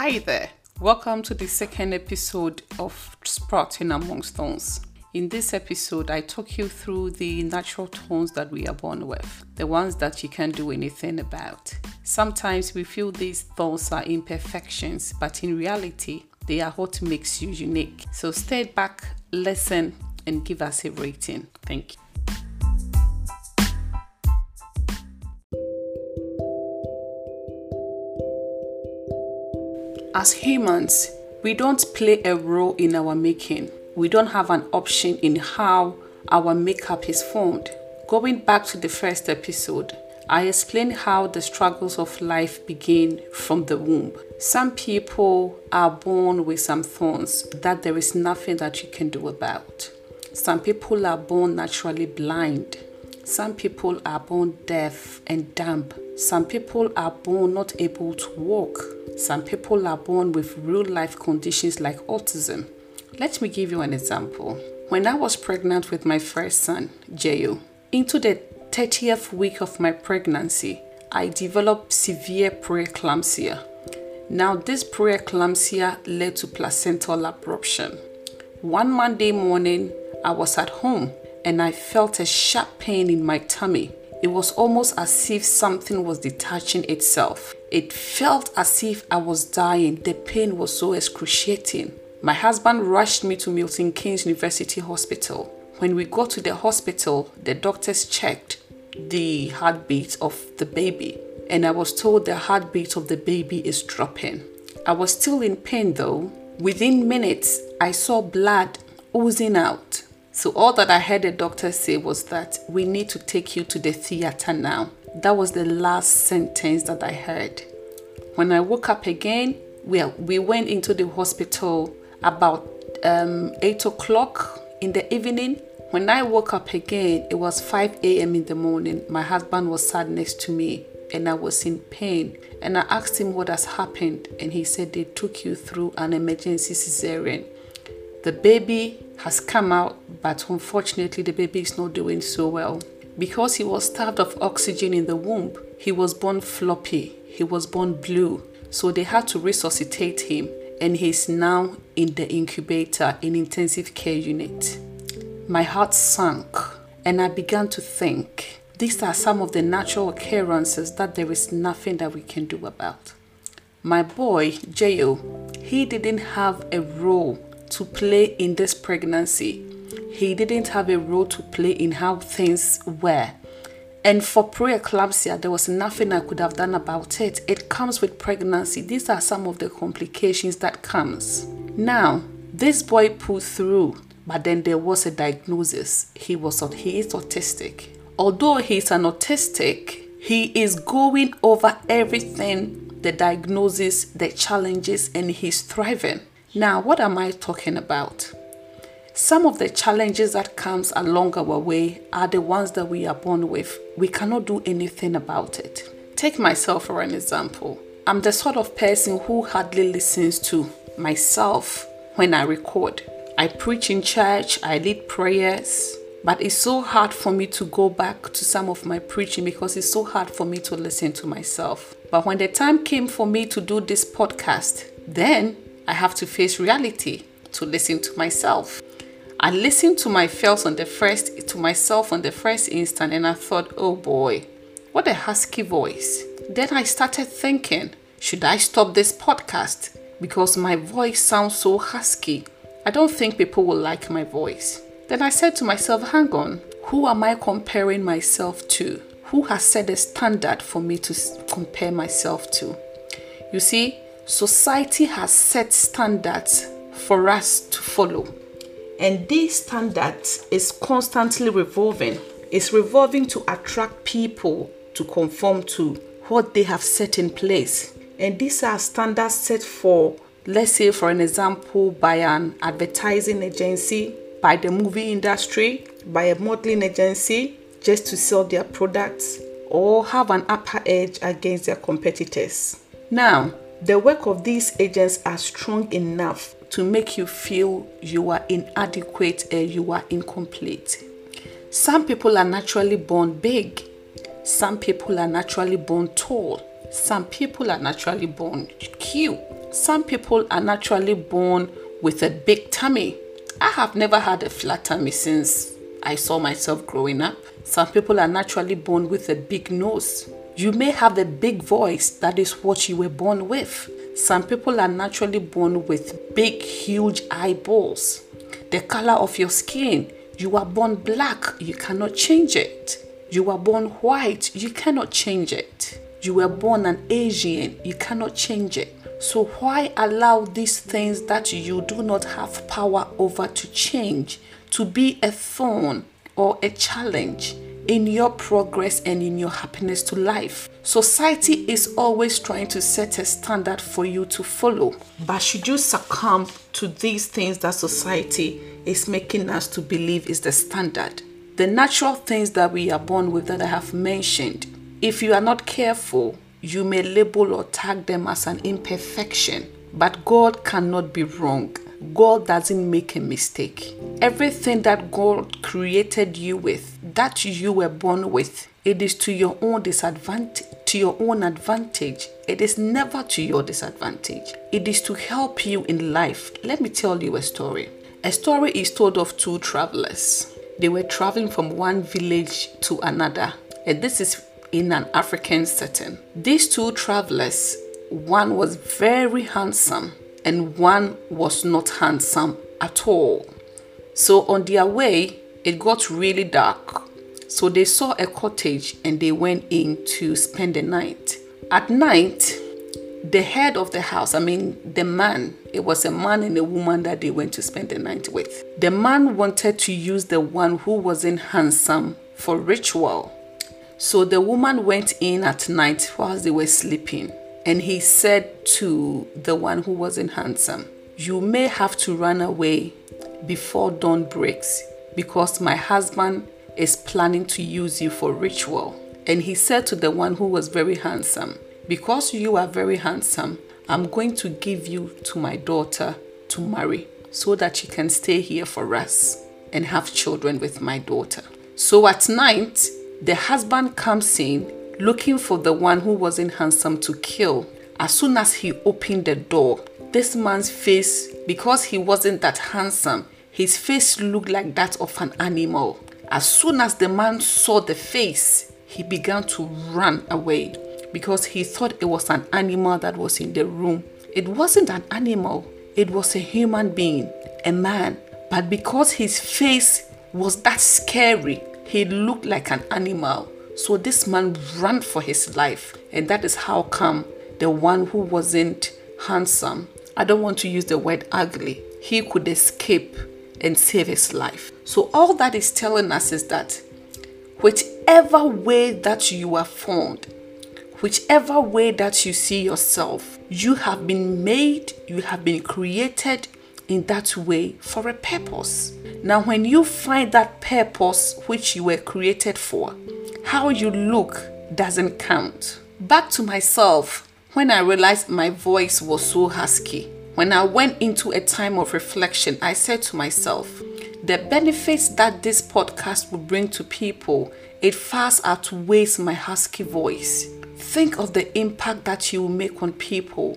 Hi there. Welcome to the second episode of Sprouting Among Thorns. In this episode, I talk you through the natural thorns that we are born with, the ones that you can't do anything about. Sometimes we feel these thorns are imperfections, but in reality, they are what makes you unique. So stay back, listen, and give us a rating. Thank you. As humans, we don't play a role in our making. We don't have an option in how our makeup is formed. Going back to the first episode, I explained how the struggles of life begin from the womb. Some people are born with some thorns that there is nothing that you can do about. Some people are born naturally blind. Some people are born deaf and dumb. Some people are born not able to walk. Some people are born with real life conditions like autism. Let me give you an example. When I was pregnant with my first son, Jayo, into the 30th week of my pregnancy, I developed severe preeclampsia. Now, this preeclampsia led to placental abruption. One Monday morning, I was at home and I felt a sharp pain in my tummy. It was almost as if something was detaching itself. It felt as if I was dying. The pain was so excruciating. My husband rushed me to Milton Keynes University Hospital. When we got to the hospital, the doctors checked the heartbeat of the baby, and I was told the heartbeat of the baby is dropping. I was still in pain though. Within minutes, I saw blood oozing out. So all that I heard the doctor say was that we need to take you to the theater now. That was the last sentence that I heard. When I woke up again, well, we went into the hospital about um, 8 o'clock in the evening. When I woke up again, it was 5 a.m. in the morning. My husband was sat next to me and I was in pain. And I asked him what has happened, and he said they took you through an emergency cesarean. The baby has come out, but unfortunately, the baby is not doing so well. Because he was starved of oxygen in the womb, he was born floppy, he was born blue. So they had to resuscitate him, and he's now in the incubator in intensive care unit. My heart sank, and I began to think these are some of the natural occurrences that there is nothing that we can do about. My boy, Jayo, he didn't have a role to play in this pregnancy. He didn't have a role to play in how things were. And for preeclampsia, there was nothing I could have done about it. It comes with pregnancy. These are some of the complications that comes. Now, this boy pulled through, but then there was a diagnosis. He was he is autistic. Although he's an autistic, he is going over everything, the diagnosis, the challenges, and he's thriving. Now, what am I talking about? Some of the challenges that comes along our way are the ones that we are born with. We cannot do anything about it. Take myself for an example. I'm the sort of person who hardly listens to myself when I record. I preach in church, I lead prayers, but it's so hard for me to go back to some of my preaching because it's so hard for me to listen to myself. But when the time came for me to do this podcast, then I have to face reality to listen to myself. I listened to my feels on the first to myself on the first instant and I thought, oh boy, what a husky voice. Then I started thinking, should I stop this podcast? Because my voice sounds so husky. I don't think people will like my voice. Then I said to myself, hang on, who am I comparing myself to? Who has set a standard for me to compare myself to? You see, society has set standards for us to follow. And these standards is constantly revolving. It's revolving to attract people to conform to what they have set in place. And these are standards set for, let's say, for an example, by an advertising agency, by the movie industry, by a modeling agency, just to sell their products or have an upper edge against their competitors. Now, the work of these agents are strong enough to make you feel you are inadequate and you are incomplete. Some people are naturally born big. Some people are naturally born tall. Some people are naturally born cute. Some people are naturally born with a big tummy. I have never had a flat tummy since I saw myself growing up. Some people are naturally born with a big nose. You may have a big voice, that is what you were born with. Some people are naturally born with big, huge eyeballs. The color of your skin, you are born black, you cannot change it. You are born white, you cannot change it. You were born an Asian, you cannot change it. So, why allow these things that you do not have power over to change to be a thorn or a challenge? In your progress and in your happiness to life. Society is always trying to set a standard for you to follow. But should you succumb to these things that society is making us to believe is the standard? The natural things that we are born with that I have mentioned, if you are not careful, you may label or tag them as an imperfection. But God cannot be wrong. God doesn't make a mistake. Everything that God created you with, that you were born with, it is to your own disadvantage, to your own advantage. It is never to your disadvantage. It is to help you in life. Let me tell you a story. A story is told of two travelers. They were traveling from one village to another, and this is in an African setting. These two travelers, one was very handsome and one was not handsome at all. So on their way, it got really dark. So they saw a cottage and they went in to spend the night. At night, the head of the house, I mean, the man, it was a man and a woman that they went to spend the night with. The man wanted to use the one who wasn't handsome for ritual. So the woman went in at night whilst they were sleeping and he said to the one who wasn't handsome, You may have to run away before dawn breaks because my husband is planning to use you for ritual. And he said to the one who was very handsome, Because you are very handsome, I'm going to give you to my daughter to marry so that she can stay here for us and have children with my daughter. So at night, the husband comes in looking for the one who wasn't handsome to kill. As soon as he opened the door, this man's face, because he wasn't that handsome, his face looked like that of an animal. As soon as the man saw the face, he began to run away because he thought it was an animal that was in the room. It wasn't an animal, it was a human being, a man. But because his face was that scary, he looked like an animal. So this man ran for his life, and that is how come the one who wasn't handsome, I don't want to use the word ugly, he could escape and save his life. So all that is telling us is that whichever way that you are formed, whichever way that you see yourself, you have been made, you have been created in that way for a purpose. Now, when you find that purpose which you were created for, how you look doesn't count. Back to myself, when I realized my voice was so husky, when I went into a time of reflection, I said to myself, the benefits that this podcast will bring to people, it far outweighs my husky voice. Think of the impact that you will make on people.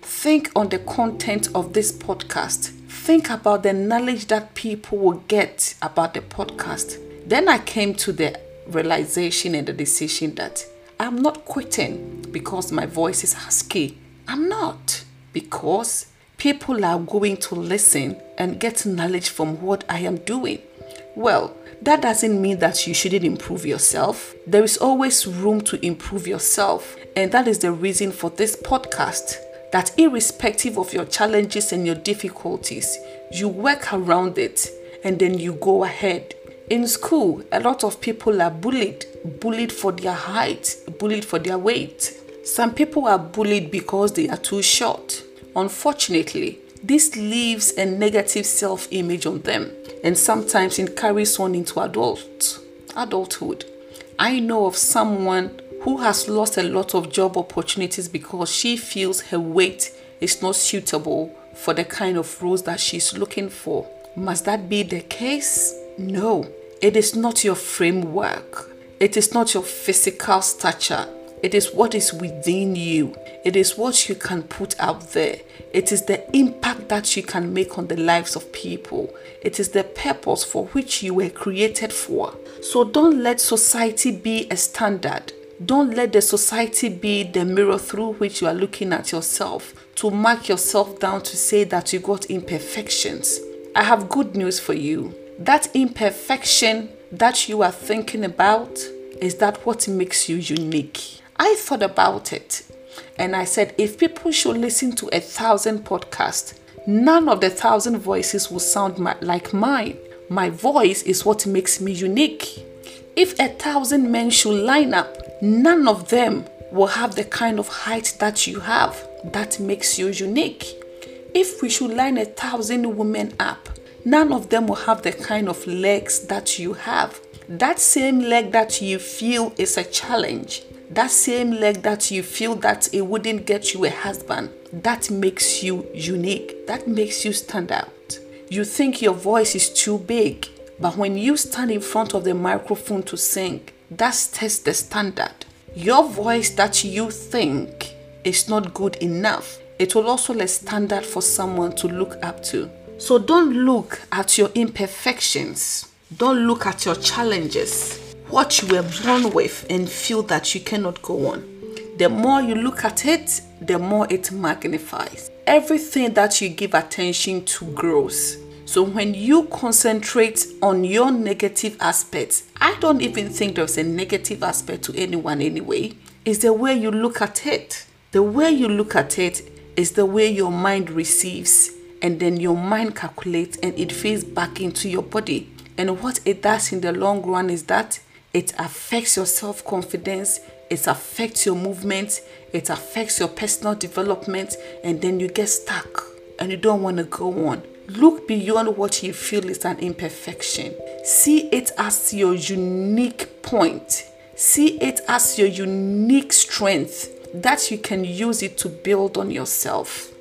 Think on the content of this podcast. Think about the knowledge that people will get about the podcast. Then I came to the realization and the decision that I'm not quitting because my voice is husky. I'm not because people are going to listen and get knowledge from what I am doing. Well, that doesn't mean that you shouldn't improve yourself. There is always room to improve yourself, and that is the reason for this podcast. That irrespective of your challenges and your difficulties, you work around it and then you go ahead in school, a lot of people are bullied, bullied for their height, bullied for their weight. Some people are bullied because they are too short. Unfortunately, this leaves a negative self image on them and sometimes it carries on into adult adulthood. I know of someone who has lost a lot of job opportunities because she feels her weight is not suitable for the kind of roles that she's looking for. Must that be the case? No, it is not your framework. It is not your physical stature. It is what is within you. It is what you can put out there. It is the impact that you can make on the lives of people. It is the purpose for which you were created for. So don't let society be a standard. Don't let the society be the mirror through which you are looking at yourself to mark yourself down to say that you got imperfections. I have good news for you. That imperfection that you are thinking about is that what makes you unique. I thought about it and I said, if people should listen to a thousand podcasts, none of the thousand voices will sound like mine. My voice is what makes me unique. If a thousand men should line up, none of them will have the kind of height that you have that makes you unique. If we should line a thousand women up, none of them will have the kind of legs that you have. That same leg that you feel is a challenge, that same leg that you feel that it wouldn't get you a husband, that makes you unique. That makes you stand out. You think your voice is too big, but when you stand in front of the microphone to sing, that sets the standard. Your voice that you think is not good enough, it will also lay standard for someone to look up to. So don't look at your imperfections. Don't look at your challenges, what you were born with, and feel that you cannot go on. The more you look at it, the more it magnifies. Everything that you give attention to grows. So when you concentrate on your negative aspects, I don't even think there's a negative aspect to anyone anyway. It's the way you look at it. The way you look at it is the way your mind receives, and then your mind calculates and it feeds back into your body. And what it does in the long run is that it affects your self confidence, it affects your movement, it affects your personal development, and then you get stuck and you don't want to go on. Look beyond what you feel is an imperfection. See it as your unique point. See it as your unique strength that you can use it to build on yourself.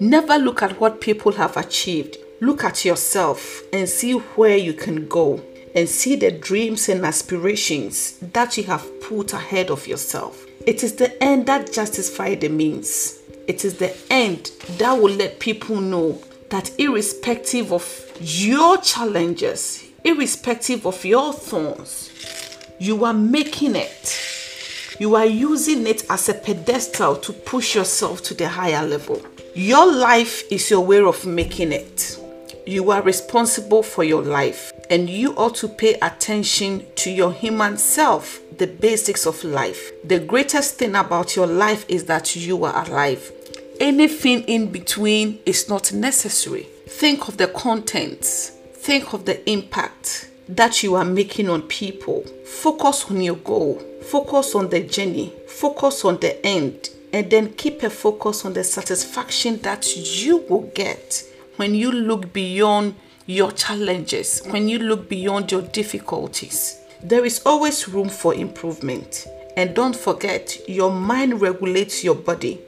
Never look at what people have achieved. Look at yourself and see where you can go and see the dreams and aspirations that you have put ahead of yourself. It is the end that justifies the means. It is the end that will let people know that irrespective of your challenges, irrespective of your thorns, you are making it. You are using it as a pedestal to push yourself to the higher level. Your life is your way of making it. You are responsible for your life, and you ought to pay attention to your human self, the basics of life. The greatest thing about your life is that you are alive. Anything in between is not necessary. Think of the contents, think of the impact that you are making on people. Focus on your goal, focus on the journey, focus on the end, and then keep a focus on the satisfaction that you will get when you look beyond your challenges, when you look beyond your difficulties. There is always room for improvement. And don't forget, your mind regulates your body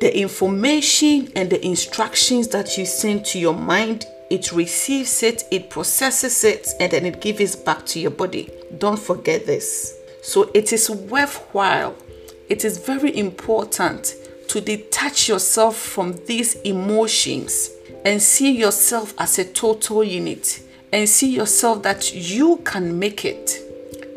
the information and the instructions that you send to your mind it receives it it processes it and then it gives it back to your body don't forget this so it is worthwhile it is very important to detach yourself from these emotions and see yourself as a total unit and see yourself that you can make it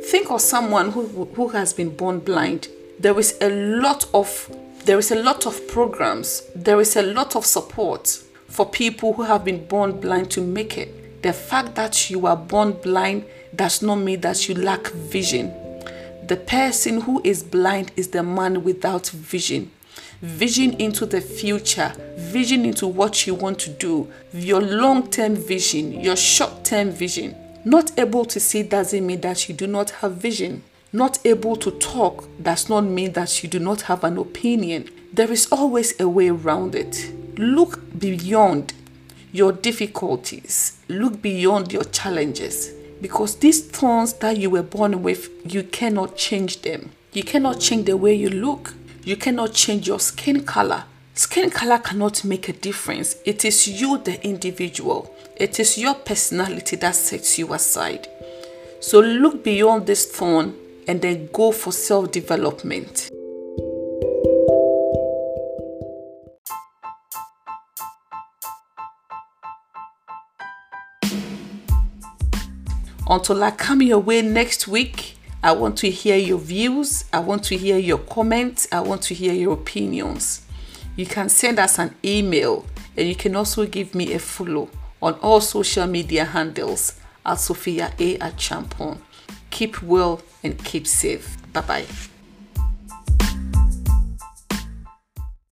think of someone who, who has been born blind there is a lot of there is a lot of programs, there is a lot of support for people who have been born blind to make it. The fact that you are born blind does not mean that you lack vision. The person who is blind is the man without vision. Vision into the future, vision into what you want to do, your long term vision, your short term vision. Not able to see doesn't mean that you do not have vision. Not able to talk does not mean that you do not have an opinion. There is always a way around it. Look beyond your difficulties, look beyond your challenges because these thorns that you were born with, you cannot change them. You cannot change the way you look, you cannot change your skin color. Skin color cannot make a difference. It is you, the individual. It is your personality that sets you aside. So look beyond this thorn and then go for self development. Until I come your way next week, I want to hear your views. I want to hear your comments. I want to hear your opinions. You can send us an email and you can also give me a follow on all social media handles at Sophia A at Champon. Keep well and keep safe. Bye bye.